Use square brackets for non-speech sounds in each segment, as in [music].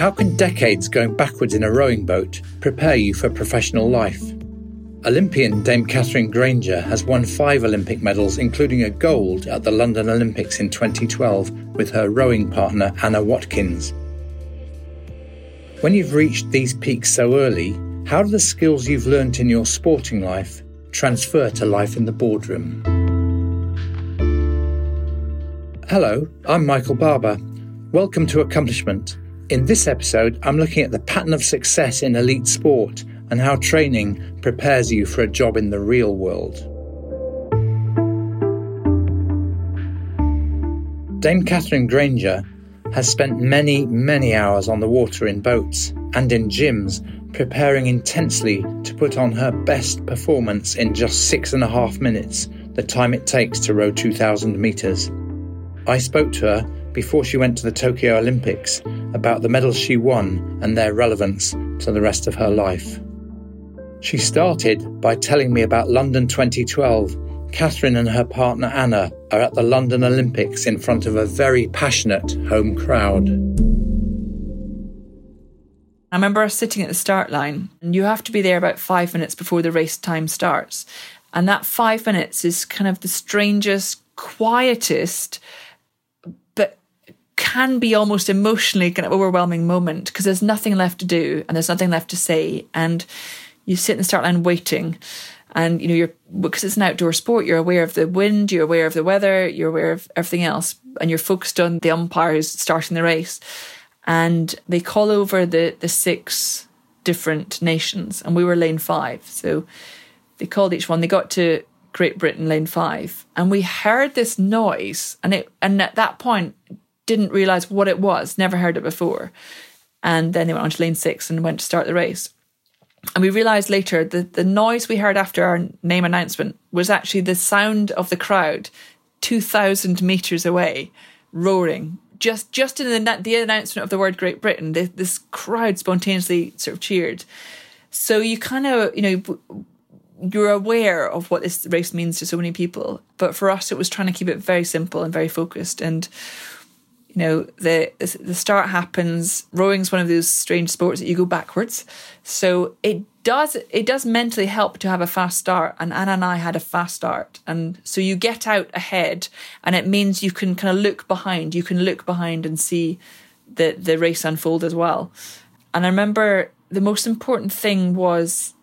How can decades going backwards in a rowing boat prepare you for professional life? Olympian Dame Katherine Grainger has won five Olympic medals, including a gold at the London Olympics in 2012 with her rowing partner Anna Watkins. When you've reached these peaks so early, how do the skills you've learnt in your sporting life transfer to life in the boardroom? Hello, I'm Michael Barber. Welcome to Accomplishment. In this episode, I'm looking at the pattern of success in elite sport and how training prepares you for a job in the real world. Dame Katherine Grainger has spent many, many hours on the water in boats and in gyms preparing intensely to put on her best performance in just six and a half minutes, the time it takes to row 2,000 metres. I spoke to her before she went to the Tokyo Olympics about the medals she won and their relevance to the rest of her life. She started by telling me about London 2012. Katherine and her partner Anna are at the London Olympics in front of a very passionate home crowd. I remember us sitting at the start line, and you have to be there about five minutes before the race time starts. And that five minutes is kind of the strangest, quietest, can be almost emotionally kind of overwhelming moment because there's nothing left to do and there's nothing left to say. And you sit in the start line waiting and you know you're because it's an outdoor sport you're aware of the wind you're aware of the weather you're aware of everything else and you're focused on the umpires starting the race and they call over the the six different nations and we were lane 5 so they called each one they got to Great Britain lane 5 and we heard this noise and it and at that point didn't realize what it was never heard it before and then they went on to lane 6 and went to start the race and we realised later that the noise we heard after our name announcement was actually the sound of the crowd 2,000 metres away roaring. Just just in the, the announcement of the word Great Britain, the, this crowd spontaneously sort of cheered. So you kind of, you know, you're aware of what this race means to so many people. But for us, it was trying to keep it very simple and very focused. And you know the the start happens rowing's one of those strange sports that you go backwards. So it does it does mentally help to have a fast start and anna and i had a fast start. And so you get out ahead and it means you can kind of look behind you can look behind and see the the race unfold as well. And i remember the most important thing was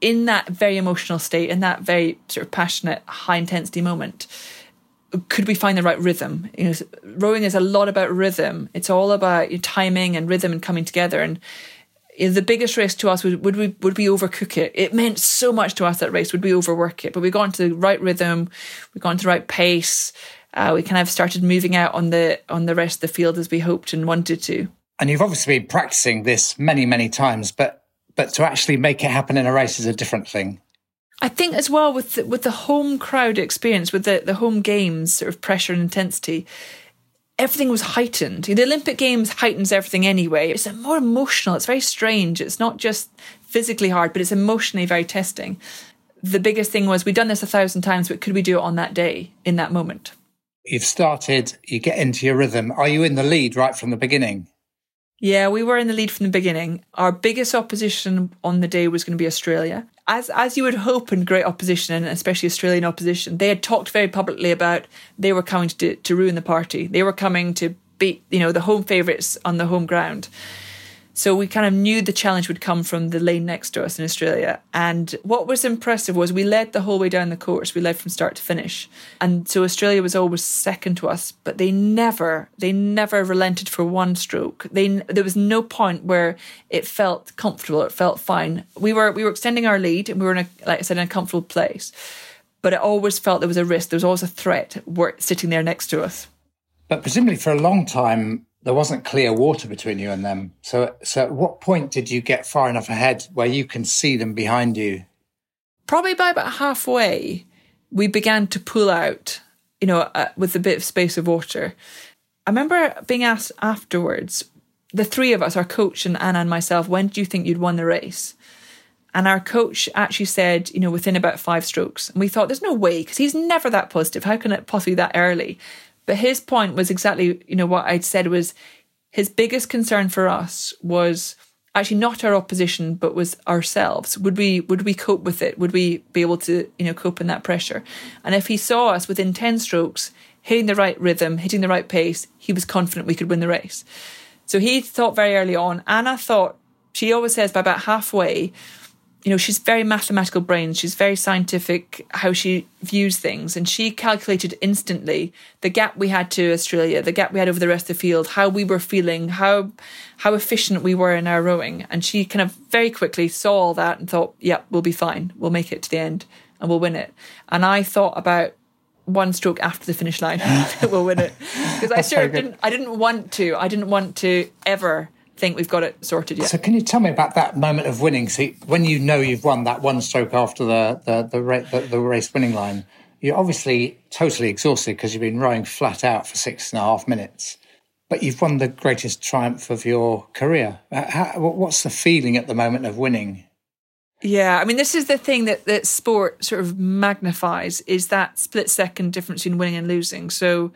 in that very emotional state in that very sort of passionate high intensity moment could we find the right rhythm? You know, rowing is a lot about rhythm. It's all about timing and rhythm and coming together. And the biggest risk to us would, would we would we overcook it? It meant so much to us that race. Would we overwork it? But we got into the right rhythm. We got into the right pace. Uh, we kind of started moving out on the on the rest of the field as we hoped and wanted to. And you've obviously been practicing this many many times, but but to actually make it happen in a race is a different thing. I think as well with the, with the home crowd experience, with the, the home games sort of pressure and intensity, everything was heightened. The Olympic Games heightens everything anyway. It's more emotional. It's very strange. It's not just physically hard, but it's emotionally very testing. The biggest thing was we'd done this a thousand times, but could we do it on that day in that moment? You've started, you get into your rhythm. Are you in the lead right from the beginning? Yeah, we were in the lead from the beginning. Our biggest opposition on the day was going to be Australia. As as you would hope in great opposition, and especially Australian opposition, they had talked very publicly about they were coming to to ruin the party. They were coming to beat you know the home favourites on the home ground. So we kind of knew the challenge would come from the lane next to us in Australia. And what was impressive was we led the whole way down the course. We led from start to finish. And so Australia was always second to us, but they never, they never relented for one stroke. They, there was no point where it felt comfortable. It felt fine. We were, we were extending our lead and we were in a, like I said, in a comfortable place. But it always felt there was a risk. There was always a threat sitting there next to us. But presumably for a long time, there wasn't clear water between you and them. So, so at what point did you get far enough ahead where you can see them behind you? Probably by about halfway, we began to pull out, you know, uh, with a bit of space of water. I remember being asked afterwards, the three of us, our coach and Anna and myself, when do you think you'd won the race? And our coach actually said, you know, within about five strokes. And we thought, there's no way, because he's never that positive. How can it possibly that early? But his point was exactly, you know, what I'd said was his biggest concern for us was actually not our opposition but was ourselves. Would we would we cope with it? Would we be able to you know cope in that pressure? And if he saw us within 10 strokes hitting the right rhythm hitting the right pace he was confident we could win the race. So he thought very early on anna thought she always says by about halfway you know, she's very mathematical brain. She's very scientific how she views things. And she calculated instantly the gap we had to Australia, the gap we had over the rest of the field, how we were feeling, how how efficient we were in our rowing. And she kind of very quickly saw all that and thought, yeah, we'll be fine. We'll make it to the end and we'll win it. And I thought about one stroke after the finish line [laughs] we'll win it. Because I sure didn't I didn't want to. I didn't want to ever think we've got it sorted yet. So, can you tell me about that moment of winning? So, when you know you've won that one stroke after the the the, the, the race winning line, you're obviously totally exhausted because you've been rowing flat out for six and a half minutes. But you've won the greatest triumph of your career. Uh, how, what's the feeling at the moment of winning? Yeah, I mean, this is the thing that, that sport sort of magnifies is that split second difference between winning and losing. So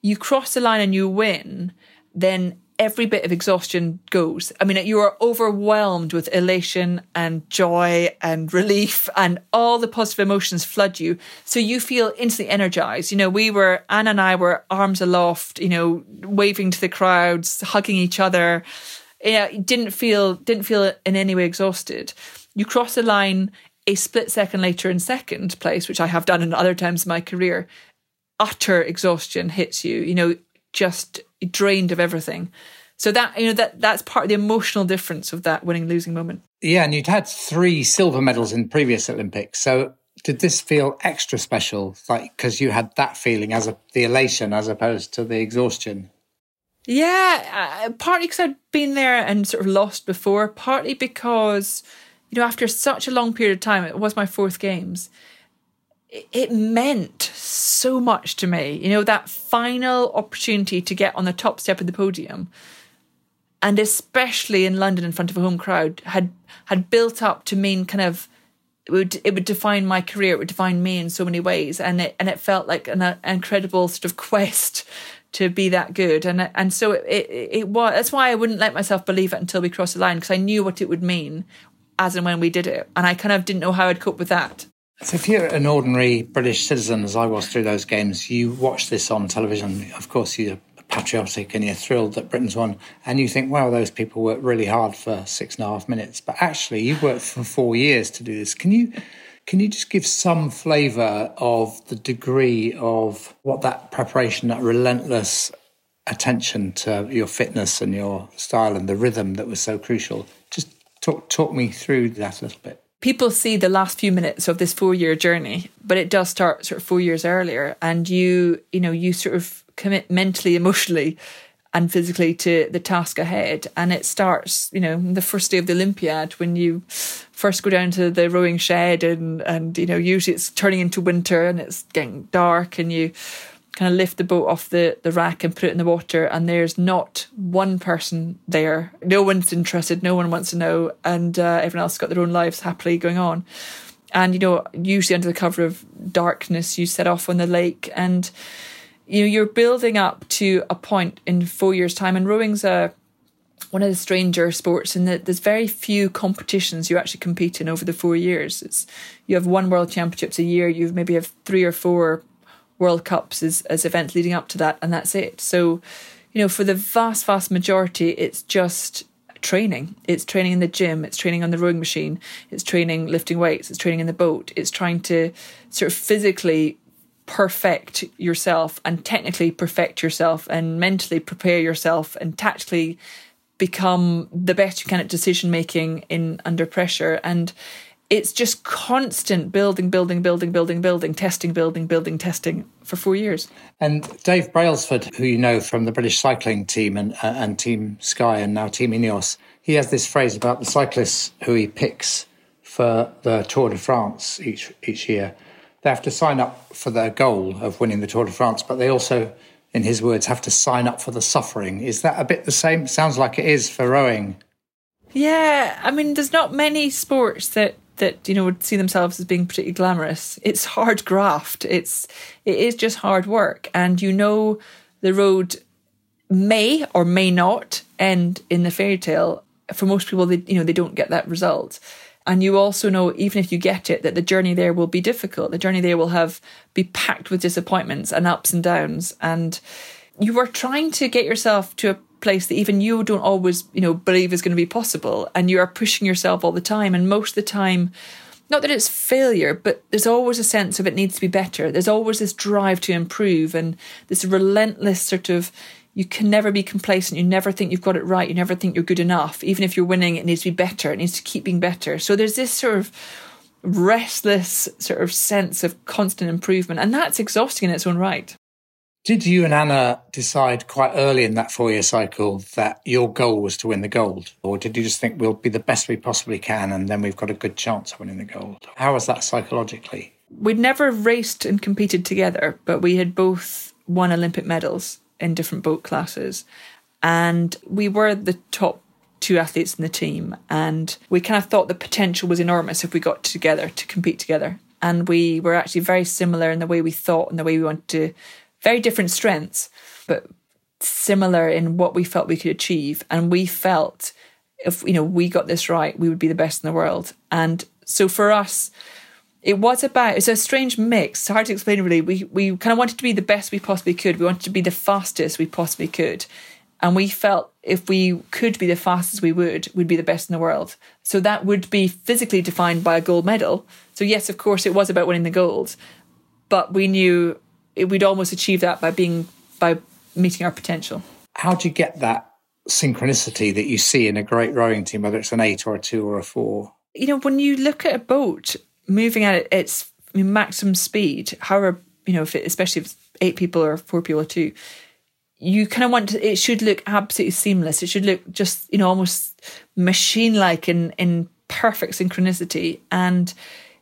you cross the line and you win, then every bit of exhaustion goes. I mean, you are overwhelmed with elation and joy and relief and all the positive emotions flood you. So you feel instantly energized. You know, we were, Anna and I were arms aloft, you know, waving to the crowds, hugging each other. Yeah, didn't feel, didn't feel in any way exhausted. You cross the line a split second later in second place, which I have done in other times in my career. Utter exhaustion hits you, you know, just drained of everything. So that you know that that's part of the emotional difference of that winning losing moment. Yeah, and you'd had three silver medals in previous Olympics. So did this feel extra special, like because you had that feeling as a, the elation as opposed to the exhaustion? Yeah, uh, partly because I'd been there and sort of lost before. Partly because you know after such a long period of time, it was my fourth games it meant so much to me. You know, that final opportunity to get on the top step of the podium, and especially in London in front of a home crowd, had had built up to mean kind of it would it would define my career. It would define me in so many ways, and it and it felt like an, an incredible sort of [laughs] quest to be that good. And and so it, it, it was. That's why I wouldn't let myself believe it until we crossed the line because I knew what it would mean as and when we did it, and I kind of didn't know how I'd cope with that. So, if you're an ordinary British citizen, as I was through those games, you watch this on television. Of course, you're patriotic and you're thrilled that Britain's won, and you think, "Wow, those people worked really hard for six and a half minutes." But actually, you've worked for four years to do this. Can you? Can you just give some flavour of the degree of what that preparation, that relentless attention to your fitness and your style and the rhythm that was so crucial? Just talk talk me through that a little bit people see the last few minutes of this four year journey, but it does start sort of four years earlier. And you, you know, you sort of commit mentally, emotionally, and physically to the task ahead. And it starts, you know, the first day of the Olympiad when you first go down to the rowing shed and, and, you know, usually it's turning into winter and it's getting dark and you kind of lift the boat off the, the rack and put it in the water and there's not one person there no one's interested no one wants to know and uh, everyone else has got their own lives happily going on and you know usually under the cover of darkness you set off on the lake and you know you're building up to a point in four years time and rowing's a one of the stranger sports in that there's very few competitions you actually compete in over the four years. It's you have one world championships a year, you maybe have three or four World Cups as, as events leading up to that, and that's it. So, you know, for the vast, vast majority, it's just training. It's training in the gym, it's training on the rowing machine, it's training lifting weights, it's training in the boat, it's trying to sort of physically perfect yourself and technically perfect yourself and mentally prepare yourself and tactically become the best you can at decision making in under pressure. And it's just constant building, building, building, building, building, testing, building, building, testing for four years. And Dave Brailsford, who you know from the British cycling team and, uh, and Team Sky and now Team Ineos, he has this phrase about the cyclists who he picks for the Tour de France each each year. They have to sign up for their goal of winning the Tour de France, but they also, in his words, have to sign up for the suffering. Is that a bit the same? Sounds like it is for rowing. Yeah, I mean, there's not many sports that that you know would see themselves as being particularly glamorous. It's hard graft. It's it is just hard work, and you know the road may or may not end in the fairy tale. For most people, they you know they don't get that result. And you also know, even if you get it, that the journey there will be difficult. The journey there will have be packed with disappointments and ups and downs. And you are trying to get yourself to a place that even you don't always, you know, believe is going to be possible. And you are pushing yourself all the time. And most of the time, not that it's failure, but there's always a sense of it needs to be better. There's always this drive to improve and this relentless sort of you can never be complacent. You never think you've got it right. You never think you're good enough. Even if you're winning, it needs to be better. It needs to keep being better. So there's this sort of restless sort of sense of constant improvement. And that's exhausting in its own right. Did you and Anna decide quite early in that four year cycle that your goal was to win the gold? Or did you just think we'll be the best we possibly can and then we've got a good chance of winning the gold? How was that psychologically? We'd never raced and competed together, but we had both won Olympic medals in different boat classes. And we were the top two athletes in the team. And we kind of thought the potential was enormous if we got together to compete together. And we were actually very similar in the way we thought and the way we wanted to very different strengths, but similar in what we felt we could achieve. And we felt if you know we got this right, we would be the best in the world. And so for us, it was about it's a strange mix. Hard to explain really. We we kind of wanted to be the best we possibly could. We wanted to be the fastest we possibly could. And we felt if we could be the fastest we would, we'd be the best in the world. So that would be physically defined by a gold medal. So yes, of course, it was about winning the gold, but we knew we'd almost achieve that by being by meeting our potential. How do you get that synchronicity that you see in a great rowing team, whether it's an eight or a two or a four? You know, when you look at a boat moving at its maximum speed, however, you know, if it, especially if it's eight people or four people or two, you kind of want to, it should look absolutely seamless. It should look just, you know, almost machine like in, in perfect synchronicity. And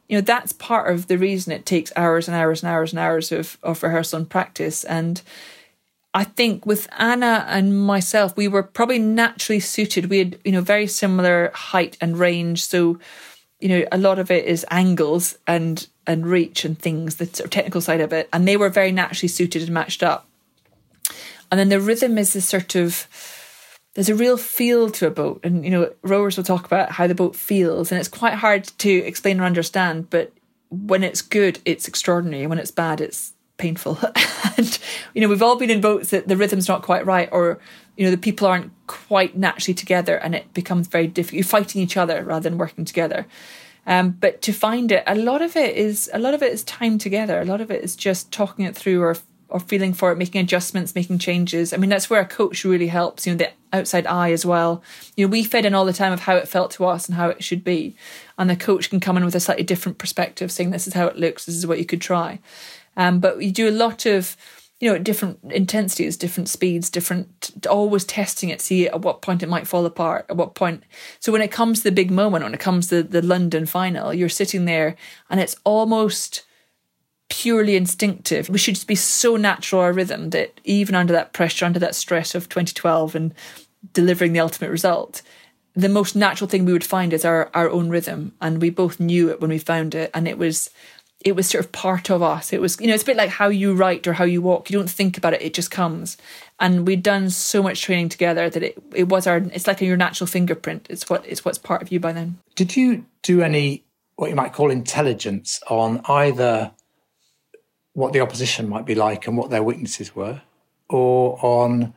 you know that's part of the reason it takes hours and hours and hours and hours of, of rehearsal and practice. And i think with anna and myself we were probably naturally suited. We had you know very similar height and range. So you know a lot of it is angles and and reach and things the sort of technical side of it. And they were very naturally suited and matched up. And then the rhythm is this sort of there's a real feel to a boat. And, you know, rowers will talk about how the boat feels. And it's quite hard to explain or understand. But when it's good, it's extraordinary. When it's bad, it's painful. [laughs] and, you know, we've all been in boats that the rhythm's not quite right or, you know, the people aren't quite naturally together and it becomes very difficult. You're fighting each other rather than working together. Um, but to find it, a lot of it is a lot of it is time together. A lot of it is just talking it through or or feeling for it, making adjustments, making changes. I mean, that's where a coach really helps, you know, the outside eye as well. You know, we fed in all the time of how it felt to us and how it should be. And the coach can come in with a slightly different perspective, saying this is how it looks, this is what you could try. Um, but you do a lot of, you know, different intensities, different speeds, different, always testing it, see at what point it might fall apart, at what point. So when it comes to the big moment, when it comes to the London final, you're sitting there and it's almost purely instinctive. We should just be so natural our rhythm that even under that pressure, under that stress of 2012 and delivering the ultimate result, the most natural thing we would find is our, our own rhythm. And we both knew it when we found it. And it was it was sort of part of us. It was, you know, it's a bit like how you write or how you walk. You don't think about it, it just comes. And we'd done so much training together that it, it was our it's like your natural fingerprint. It's what it's what's part of you by then. Did you do any what you might call intelligence on either what the opposition might be like and what their weaknesses were, or on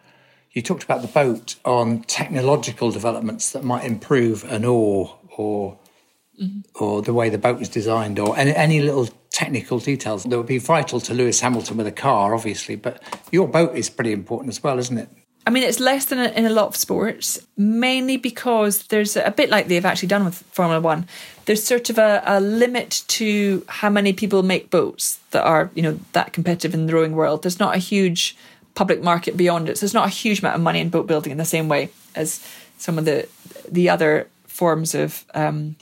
you talked about the boat on technological developments that might improve an oar or mm-hmm. or the way the boat was designed or any, any little technical details that would be vital to Lewis Hamilton with a car, obviously. But your boat is pretty important as well, isn't it? I mean, it's less than in a lot of sports, mainly because there's a bit like they've actually done with Formula One. There's sort of a, a, limit to how many people make boats that are, you know, that competitive in the rowing world. There's not a huge public market beyond it. So there's not a huge amount of money in boat building in the same way as some of the the other forms of um,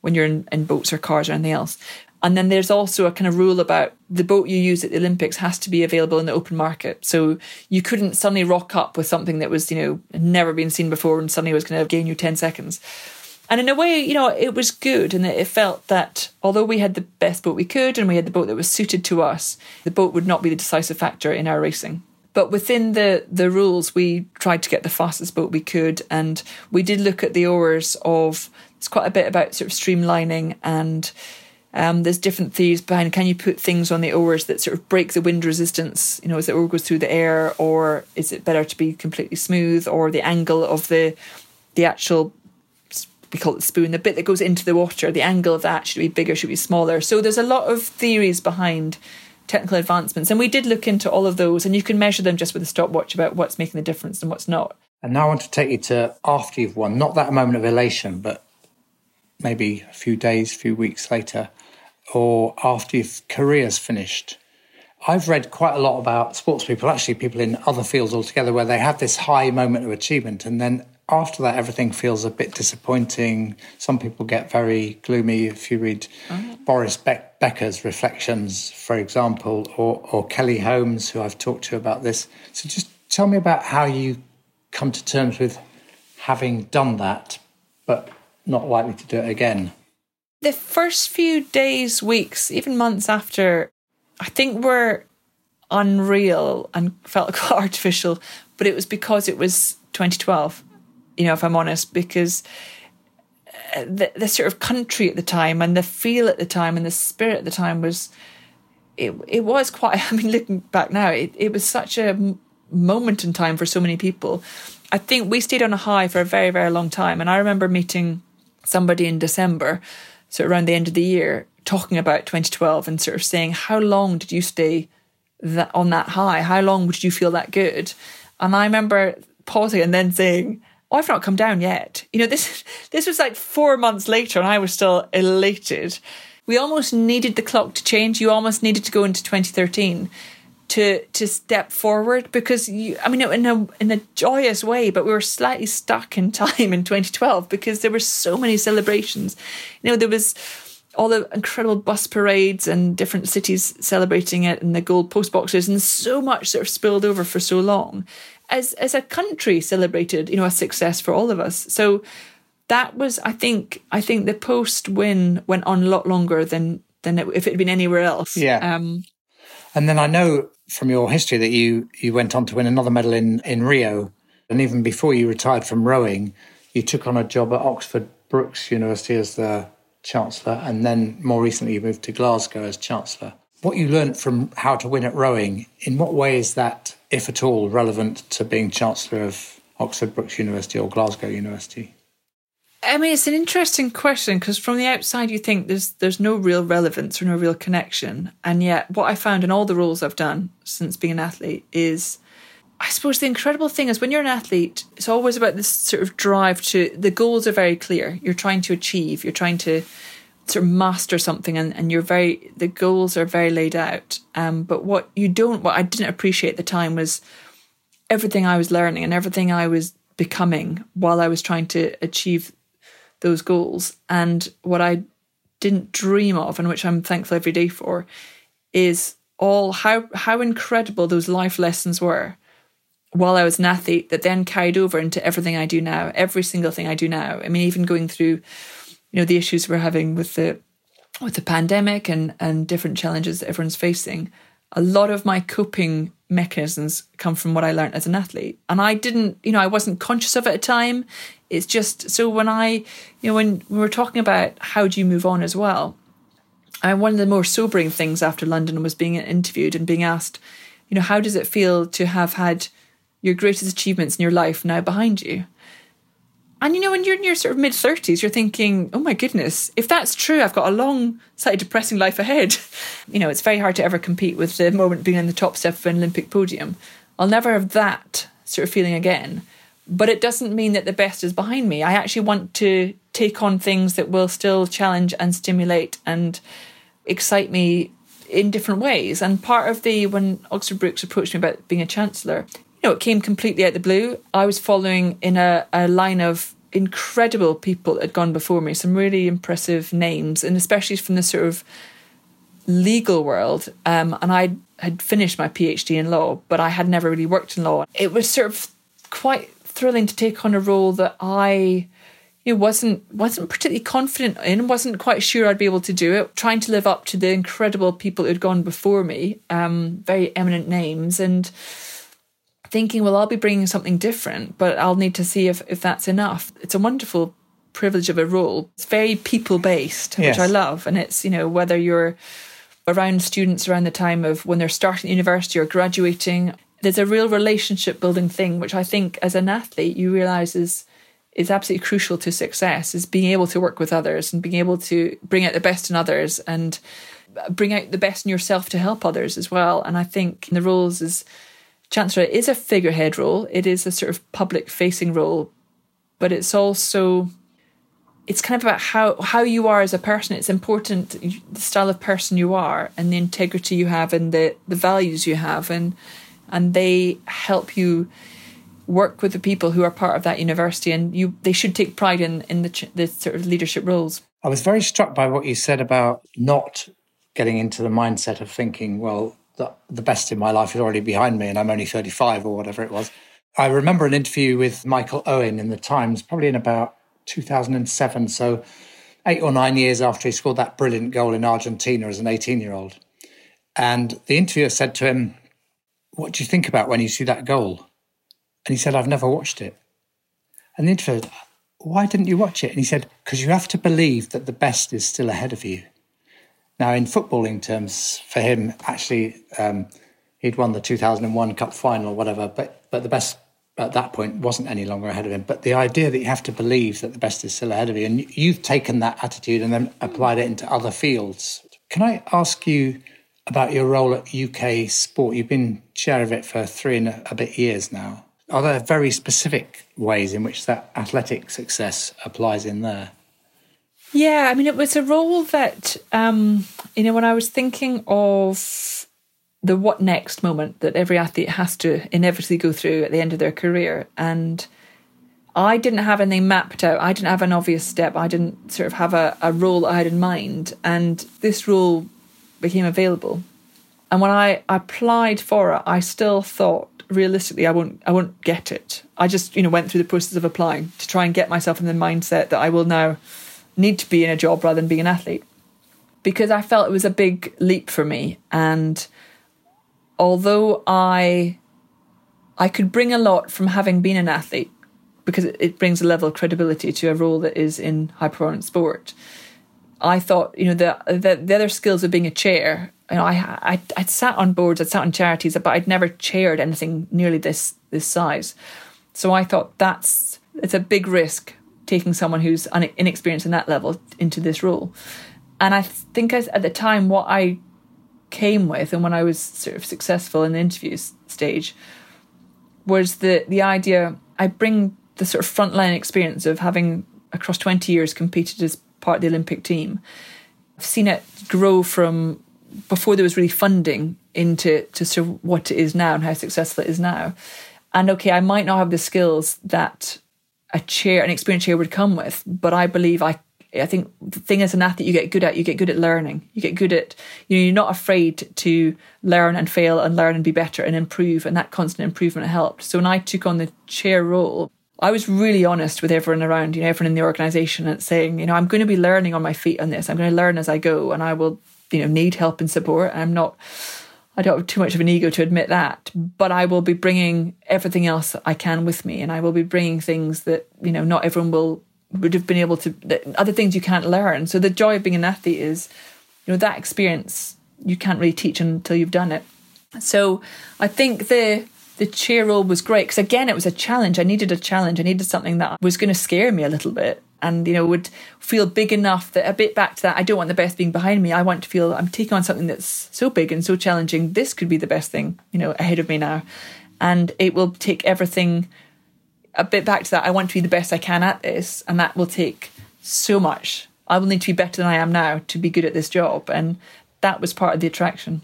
when you're in, in boats or cars or anything else. And then there's also a kind of rule about the boat you use at the Olympics has to be available in the open market. So you couldn't suddenly rock up with something that was, you know, never been seen before and suddenly was going to gain you 10 seconds. And in a way, you know, it was good and it felt that although we had the best boat we could and we had the boat that was suited to us, the boat would not be the decisive factor in our racing. But within the the rules, we tried to get the fastest boat we could, and we did look at the oars of. It's quite a bit about sort of streamlining and. Um, there's different theories behind can you put things on the oars that sort of break the wind resistance you know as the oar goes through the air or is it better to be completely smooth or the angle of the the actual we call it the spoon, the bit that goes into the water, the angle of that should be bigger, should be smaller. So there's a lot of theories behind technical advancements. And we did look into all of those, and you can measure them just with a stopwatch about what's making the difference and what's not. And now I want to take you to after you've won, not that moment of elation, but maybe a few days, a few weeks later, or after your career's finished. I've read quite a lot about sports people, actually people in other fields altogether, where they have this high moment of achievement and then after that, everything feels a bit disappointing. Some people get very gloomy if you read oh. Boris Beck- Becker's reflections, for example, or, or Kelly Holmes, who I've talked to about this. So just tell me about how you come to terms with having done that, but not likely to do it again. The first few days, weeks, even months after, I think were unreal and felt quite [laughs] artificial, but it was because it was 2012 you know, if I'm honest, because uh, the, the sort of country at the time and the feel at the time and the spirit at the time was, it it was quite. [laughs] I mean, looking back now, it, it was such a moment in time for so many people. I think we stayed on a high for a very very long time, and I remember meeting somebody in December, so around the end of the year, talking about 2012 and sort of saying, how long did you stay that on that high? How long would you feel that good? And I remember pausing and then saying oh, I've not come down yet. You know, this [laughs] this was like four months later, and I was still elated. We almost needed the clock to change. You almost needed to go into 2013 to to step forward because you. I mean, in a in a joyous way, but we were slightly stuck in [laughs] time in 2012 because there were so many celebrations. You know, there was all the incredible bus parades and different cities celebrating it and the gold post boxes and so much sort of spilled over for so long as as a country celebrated, you know, a success for all of us. So that was, I think, I think the post win went on a lot longer than than it, if it had been anywhere else. Yeah. Um, and then I know from your history that you you went on to win another medal in in Rio, and even before you retired from rowing, you took on a job at Oxford Brookes University as the chancellor, and then more recently you moved to Glasgow as chancellor. What you learned from how to win at rowing, in what way is that if at all, relevant to being Chancellor of Oxford Brookes University or Glasgow University? I mean, it's an interesting question because from the outside, you think there's there's no real relevance or no real connection, and yet what I found in all the roles I've done since being an athlete is, I suppose the incredible thing is when you're an athlete, it's always about this sort of drive to the goals are very clear. You're trying to achieve. You're trying to sort of master something and, and you're very the goals are very laid out. Um, but what you don't what i didn't appreciate at the time was everything i was learning and everything i was becoming while i was trying to achieve those goals. And what i didn't dream of and which i'm thankful every day for is all how how incredible those life lessons were while i was an athlete that then carried over into everything i do now every single thing i do now. I mean even going through you know the issues we're having with the with the pandemic and and different challenges that everyone's facing a lot of my coping mechanisms come from what I learned as an athlete. And I didn't, you know, I wasn't conscious of it at the time. It's just so when I, you know, when we were talking about how do you move on as well, I one of the more sobering things after London was being interviewed and being asked, you know, how does it feel to have had your greatest achievements in your life now behind you? And you know, when you're in your sort of mid 30s, you're thinking, oh my goodness, if that's true, I've got a long, slightly depressing life ahead. [laughs] you know, it's very hard to ever compete with the moment being on the top step of an Olympic podium. I'll never have that sort of feeling again. But it doesn't mean that the best is behind me. I actually want to take on things that will still challenge and stimulate and excite me in different ways. And part of the, when Oxford Brookes approached me about being a chancellor, you know, it came completely out of the blue. I was following in a, a line of incredible people had gone before me, some really impressive names, and especially from the sort of legal world. Um, and I had finished my PhD in law, but I had never really worked in law. It was sort of quite thrilling to take on a role that I you know, wasn't wasn't particularly confident in, wasn't quite sure I'd be able to do it. Trying to live up to the incredible people who'd gone before me, um, very eminent names, and thinking, well, I'll be bringing something different, but I'll need to see if, if that's enough. It's a wonderful privilege of a role. It's very people based, Yes. which I love. And it's, you know, whether you're around students around the time of when they're starting university or graduating, there's a real relationship building thing, which I think as an athlete you realize is is absolutely crucial to success is being able to work with others and being able to bring out the best in others and bring out the best in yourself to help others as well. And I think the roles as chancellor is a figurehead role. It is a sort of public facing role, but it's also it's kind of about how how you are as a person. It's important the style of person you are and the integrity you have and the the values you have and and they help you work with the people who are part of that university and you they should take pride in in the the sort of leadership roles. I was very struck by what you said about not getting into the mindset of thinking, well, the, the best in my life is already behind me and I'm only 35 or whatever it was. I remember an interview with Michael Owen in the Times, probably in about 2007. So, eight or nine years after he scored that brilliant goal in Argentina as an 18 year old. And the interviewer said to him, What do you think about when you see that goal? And he said, I've never watched it. And the interviewer Why didn't you watch it? And he said, Because you have to believe that the best is still ahead of you. Now, in footballing terms, for him, actually, um, he'd won the 2001 Cup final or whatever, but, but the best at that point wasn't any longer ahead of him. But the idea that you have to believe that the best is still ahead of you, and you've taken that attitude and then applied it into other fields. Can I ask you about your role at UK Sport? You've been chair of it for three and a bit years now. Are there very specific ways in which that athletic success applies in there? Yeah, I mean, it was a role that, um, you know, when I was thinking of the what next moment that every athlete has to inevitably go through at the end of their career. And I didn't have anything mapped out. I didn't have an obvious step. I didn't sort of have a, a role I had in mind. And this role became available. And when I applied for it, I still thought realistically I won't I won't get it. I just, you know, went through the process of applying to try and get myself in the mindset that I will now need to be in a job rather than being an athlete. Because I felt it was a big leap for me. And although I I could bring a lot from having been an athlete because it, brings a level of credibility to a role that is in high performance sport. I thought, you know, the, the the other skills of being a chair. You know, I I I'd sat on boards, I'd sat on charities, but I'd never chaired anything nearly this this size. So I thought that's it's a big risk taking someone who's inexperienced in that level into this role. And I think as, at the time, what I came with, and when I was sort of successful in the interview stage, was the the idea I bring the sort of frontline experience of having across twenty years competed as part of the Olympic team. I've seen it grow from before there was really funding into to sort of what it is now and how successful it is now. And okay, I might not have the skills that a chair, an experienced chair would come with, but I believe I I think the thing as an athlete you get good at, you get good at learning. You get good at, you know, you're not afraid to learn and fail and learn and be better and improve. And that constant improvement helped. So when I took on the chair role, I was really honest with everyone around, you know, everyone in the organization and saying, you know, I'm going to be learning on my feet on this. I'm going to learn as I go and I will, you know, need help and support. I'm not, I don't have too much of an ego to admit that, but I will be bringing everything else that I can with me and I will be bringing things that, you know, not everyone will would have been able to other things you can't learn. So the joy of being an athlete is, you know, that experience you can't really teach until you've done it. So I think the the chair role was great because again it was a challenge. I needed a challenge. I needed something that was going to scare me a little bit and you know would feel big enough that a bit back to that I don't want the best being behind me. I want to feel I'm taking on something that's so big and so challenging. This could be the best thing, you know, ahead of me now. And it will take everything a bit back to that. I want to be the best I can at this, and that will take so much. I will need to be better than I am now to be good at this job, and that was part of the attraction.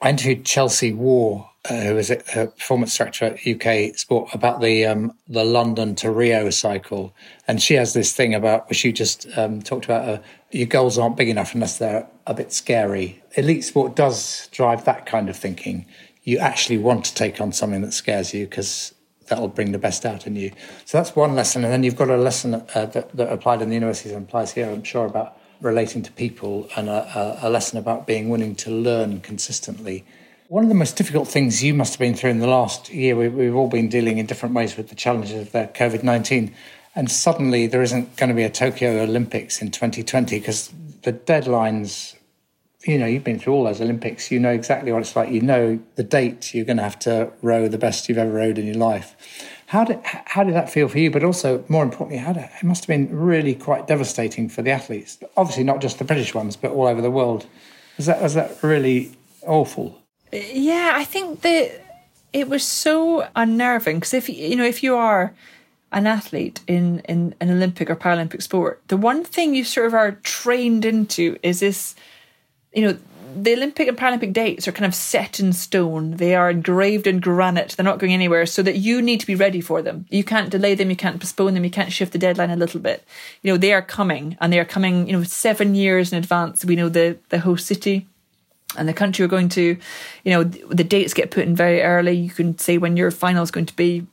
I interviewed Chelsea Warr, uh, who a, a performance director at UK Sport, about the um, the London to Rio cycle, and she has this thing about which you just um, talked about. Uh, your goals aren't big enough unless they're a bit scary. Elite sport does drive that kind of thinking. You actually want to take on something that scares you because that'll bring the best out in you. So that's one lesson. And then you've got a lesson uh, that, that, applied in the universities and applies here, I'm sure, about relating to people and a, a, lesson about being willing to learn consistently. One of the most difficult things you must have been through in the last year, we, we've all been dealing in different ways with the challenges of the COVID 19. And suddenly there isn't going to be a Tokyo Olympics in 2020 because the deadlines, you know, you've been through all those Olympics, you know exactly what it's like. You know the date you're going to have to row the best you've ever rowed in your life. How did how did that feel for you? But also, more importantly, how did, it must have been really quite devastating for the athletes. Obviously, not just the British ones, but all over the world. Was that was that really awful? Yeah, I think that it was so unnerving because if you know if you are an athlete in, in an Olympic or Paralympic sport, the one thing you sort of are trained into is this, you know, the Olympic and Paralympic dates are kind of set in stone. They are engraved in granite. They're not going anywhere, so that you need to be ready for them. You can't delay them. You can't postpone them. You can't shift the deadline a little bit. You know they are coming, and they are coming. You know, seven years in advance. We know the the host city and the country we're going to. You know, the dates get put in very early. You can say when your final is going to be.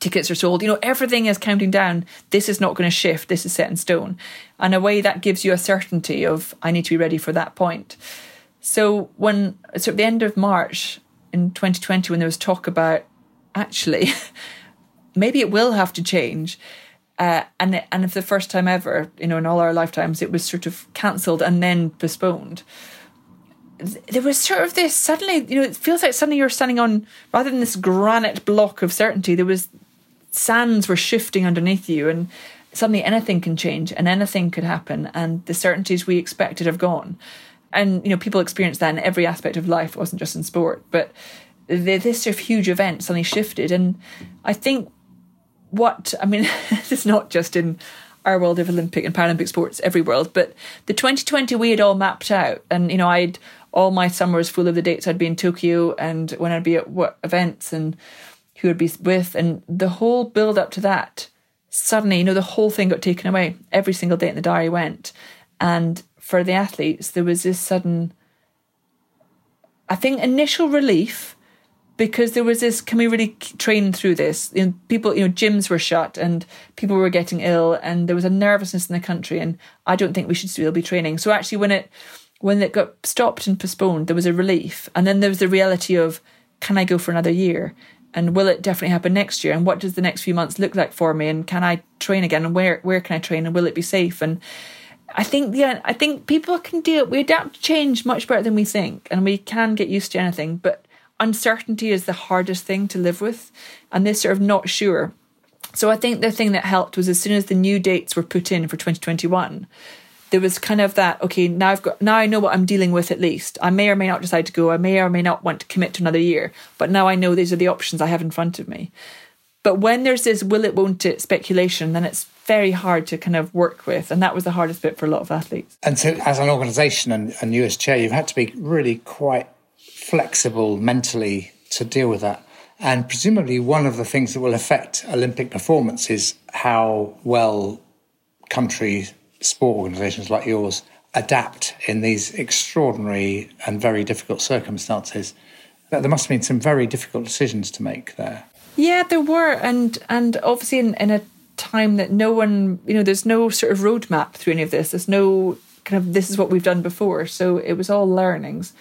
Tickets are sold. You know, everything is counting down. This is not going to shift. This is set in stone. And a way that gives you a certainty of I need to be ready for that point. So when so at the end of March in 2020, when there was talk about actually [laughs] maybe it will have to change, uh, and and for the first time ever, you know, in all our lifetimes, it was sort of cancelled and then postponed. There was sort of this suddenly, you know, it feels like suddenly you're standing on rather than this granite block of certainty. There was sands were shifting underneath you, and suddenly anything can change and anything could happen, and the certainties we expected have gone and you know people experience that in every aspect of life. It wasn't just in sport, but this sort of huge event suddenly shifted, and I think what I mean, [laughs] it's not just in our world of Olympic and Paralympic sports, every world, but the 2020 we had all mapped out, and you know I'd all my summers full of the dates I'd be in Tokyo and when I'd be at what events and who I'd be with, and the whole build up to that. Suddenly, you know, the whole thing got taken away. Every single date in the diary went, and for the athletes, there was this sudden, I think, initial relief because there was this can we really train through this you know, people you know gyms were shut and people were getting ill and there was a nervousness in the country and i don't think we should still be training so actually when it when it got stopped and postponed there was a relief. And then there was the reality of can i go for another year? And will it definitely happen next year? And what does the next few months look like for me? And can i train again? And where where can i train? And will it be safe? And I think yeah, I think people can deal. We adapt to change much better than we think, and we can get used to anything. But uncertainty is the hardest thing to live with, and this sort of not sure. So I think the thing that helped was as soon as the new dates were put in for 2021, there was kind of that okay now I've got now I know what I'm dealing with at least. I may or may not decide to go. I may or may not want to commit to another year, but now I know these are the options I have in front of me. But when there's this will it, won't it speculation, then it's very hard to kind of work with. And that was the hardest bit for a lot of athletes. And so, as an organisation and, and you as chair, you've had to be really quite flexible mentally to deal with that. And presumably, one of the things that will affect Olympic performance is how well country sport organisations like yours adapt in these extraordinary and very difficult circumstances. There must have been some very difficult decisions to make there. Yeah, there were, and and obviously in, in a time that no one, you know, there's no sort of roadmap through any of this. There's no kind of this is what we've done before, so it was all learnings.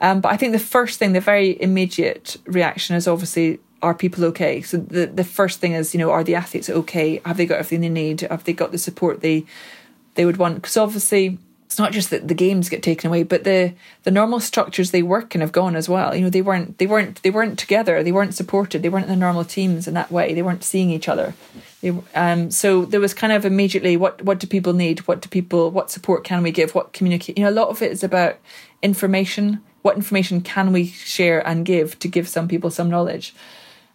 Um, but I think the first thing, the very immediate reaction is obviously are people okay? So the the first thing is, you know, are the athletes okay? Have they got everything they need? Have they got the support they they would want? Because obviously it's not just that the games get taken away, but the the normal structures they work in have gone as well. You know, they weren't they weren't they weren't together. They weren't supported. They weren't in the normal teams in that way. They weren't seeing each other. They, um, so there was kind of immediately what what do people need? What do people? What support can we give? What communicate? You know, a lot of it is about information. What information can we share and give to give some people some knowledge?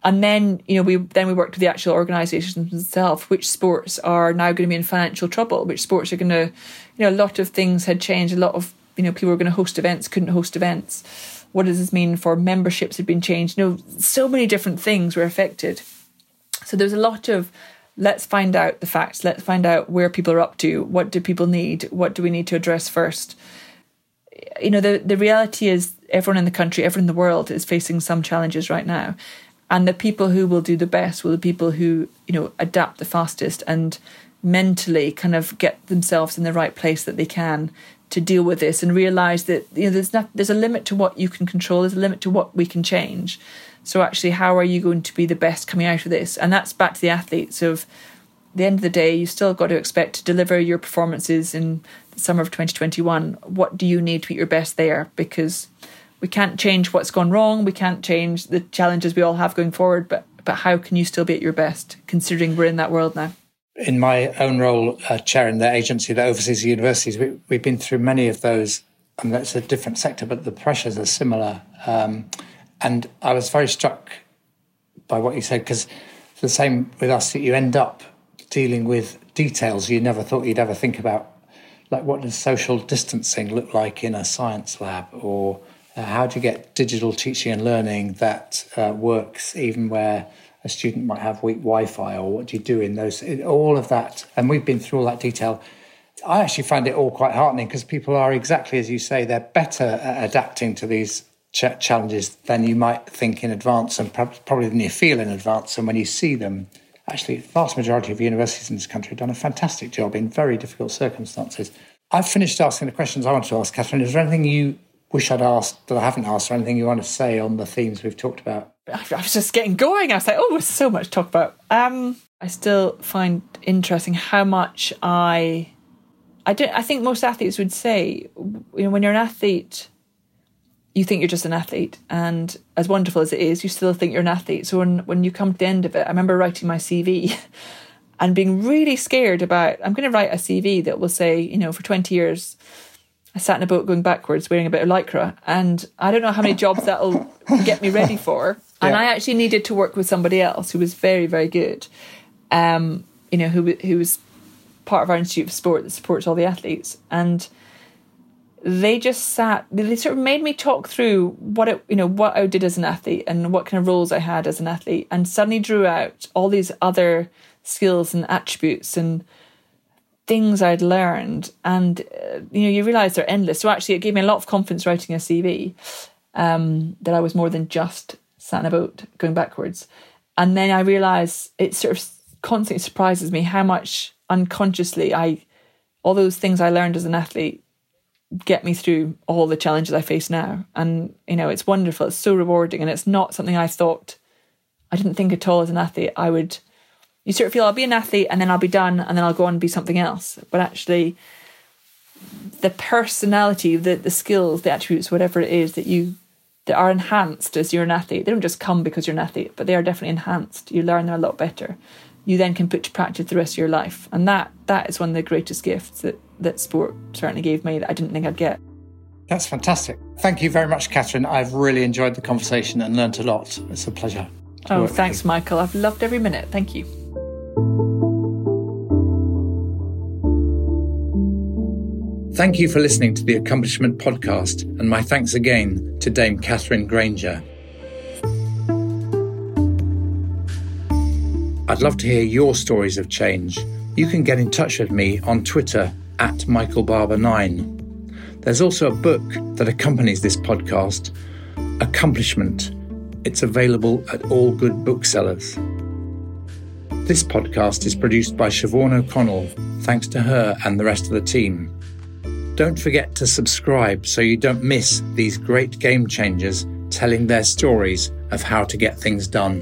And then, you know, we then we worked with the actual organisations themselves, which sports are now going to be in financial trouble, which sports are going to, you know, a lot of things had changed. A lot of, you know, people were going to host events, couldn't host events. What does this mean for memberships had been changed? You know, so many different things were affected. So there's a lot of let's find out the facts, let's find out where people are up to, what do people need, what do we need to address first. You know, the, the reality is everyone in the country, everyone in the world is facing some challenges right now and the people who will do the best will the people who you know adapt the fastest and mentally kind of get themselves in the right place that they can to deal with this and realize that you know there's not there's a limit to what you can control there's a limit to what we can change. So actually how are you going to be the best coming out of this? And that's back to the athletes of the end of the day you still got to expect to deliver your performances in the summer of 2021 what do you need to be your best there? Because we can't change what's gone wrong we can't change the challenges we all have going forward but but how can you still be at your best considering we're in that world now in my own role, uh, chairing the agency that oversees the universities, we, have been through many of those. I mean, that's a different sector, but the pressures are similar. Um, and I was very struck by what you said because it's the same with us that you end up dealing with details you never thought you'd ever think about. Like, what does social distancing look like in a science lab? Or uh, how do you get digital teaching and learning that uh, works even where a student might have weak Wi-Fi, or what do you do in those? All of that, and we've been through all that detail. I actually find it all quite heartening because people are exactly as you say; they're better at adapting to these ch- challenges than you might think in advance, and probably than you feel in advance. And when you see them, actually, the vast majority of universities in this country have done a fantastic job in very difficult circumstances. I've finished asking the questions I want to ask, Katherine. Is there anything you wish I'd asked that I haven't asked, or anything you want to say on the themes we've talked about? I was just getting going. I was like, oh, there's so much to talk about. Um, I still find interesting how much I, I don't. I think most athletes would say, you know, when you're an athlete, you think you're just an athlete, and as wonderful as it is, you still think you're an athlete. So when when you come to the end of it, I remember writing my CV. [laughs] and being really scared about I'm going to write a CV that will say, you know, for 20 years I sat in a boat going backwards wearing a bit of lycra, and I don't know how many jobs that'll get me ready for. Yeah. And I actually needed to work with somebody else who was very, very good. Um, you know, who who was part of our Institute of Sport that supports all the athletes, and they just sat. They sort of made me talk through what it, you know, what I did as an athlete and what kind of roles I had as an athlete, and suddenly drew out all these other skills and attributes and things I'd learned, and uh, you know, you realise they're endless. So actually, it gave me a lot of confidence writing a CV um, that I was more than just sat in a boat going backwards. And then I realised it sort of constantly surprises me how much unconsciously I, all those things I learned as an athlete, get me through all the challenges I face now. And you know, it's wonderful. It's so rewarding, and it's not something I thought. I didn't think at all as an athlete I would you sort of feel I'll be an athlete and then I'll be done and then I'll go on and be something else. But actually, the personality, the the skills, the attributes, whatever it is that you that are enhanced as you're an athlete, they don't just come because you're an athlete, but they are definitely enhanced. You learn them a lot better. You then can put to practice the rest of your life, and that that is one of the greatest gifts that that sport certainly gave me that I didn't think I'd get. That's fantastic. Thank you very much, Katherine. I've really enjoyed the conversation and learnt a lot. It's a pleasure. Oh, thanks, Michael. I've loved every minute. Thank you. Thank you for listening to the Accomplishment Podcast, and my thanks again to Dame Katherine Grainger. I'd love to hear your stories of change. You can get in touch with me on Twitter at MichaelBarber9. There's also a book that accompanies this podcast, Accomplishment. It's available at all good booksellers. This podcast is produced by Siobhan O'Connell, thanks to her and the rest of the team. Don't forget to subscribe so you don't miss these great game changers telling their stories of how to get things done.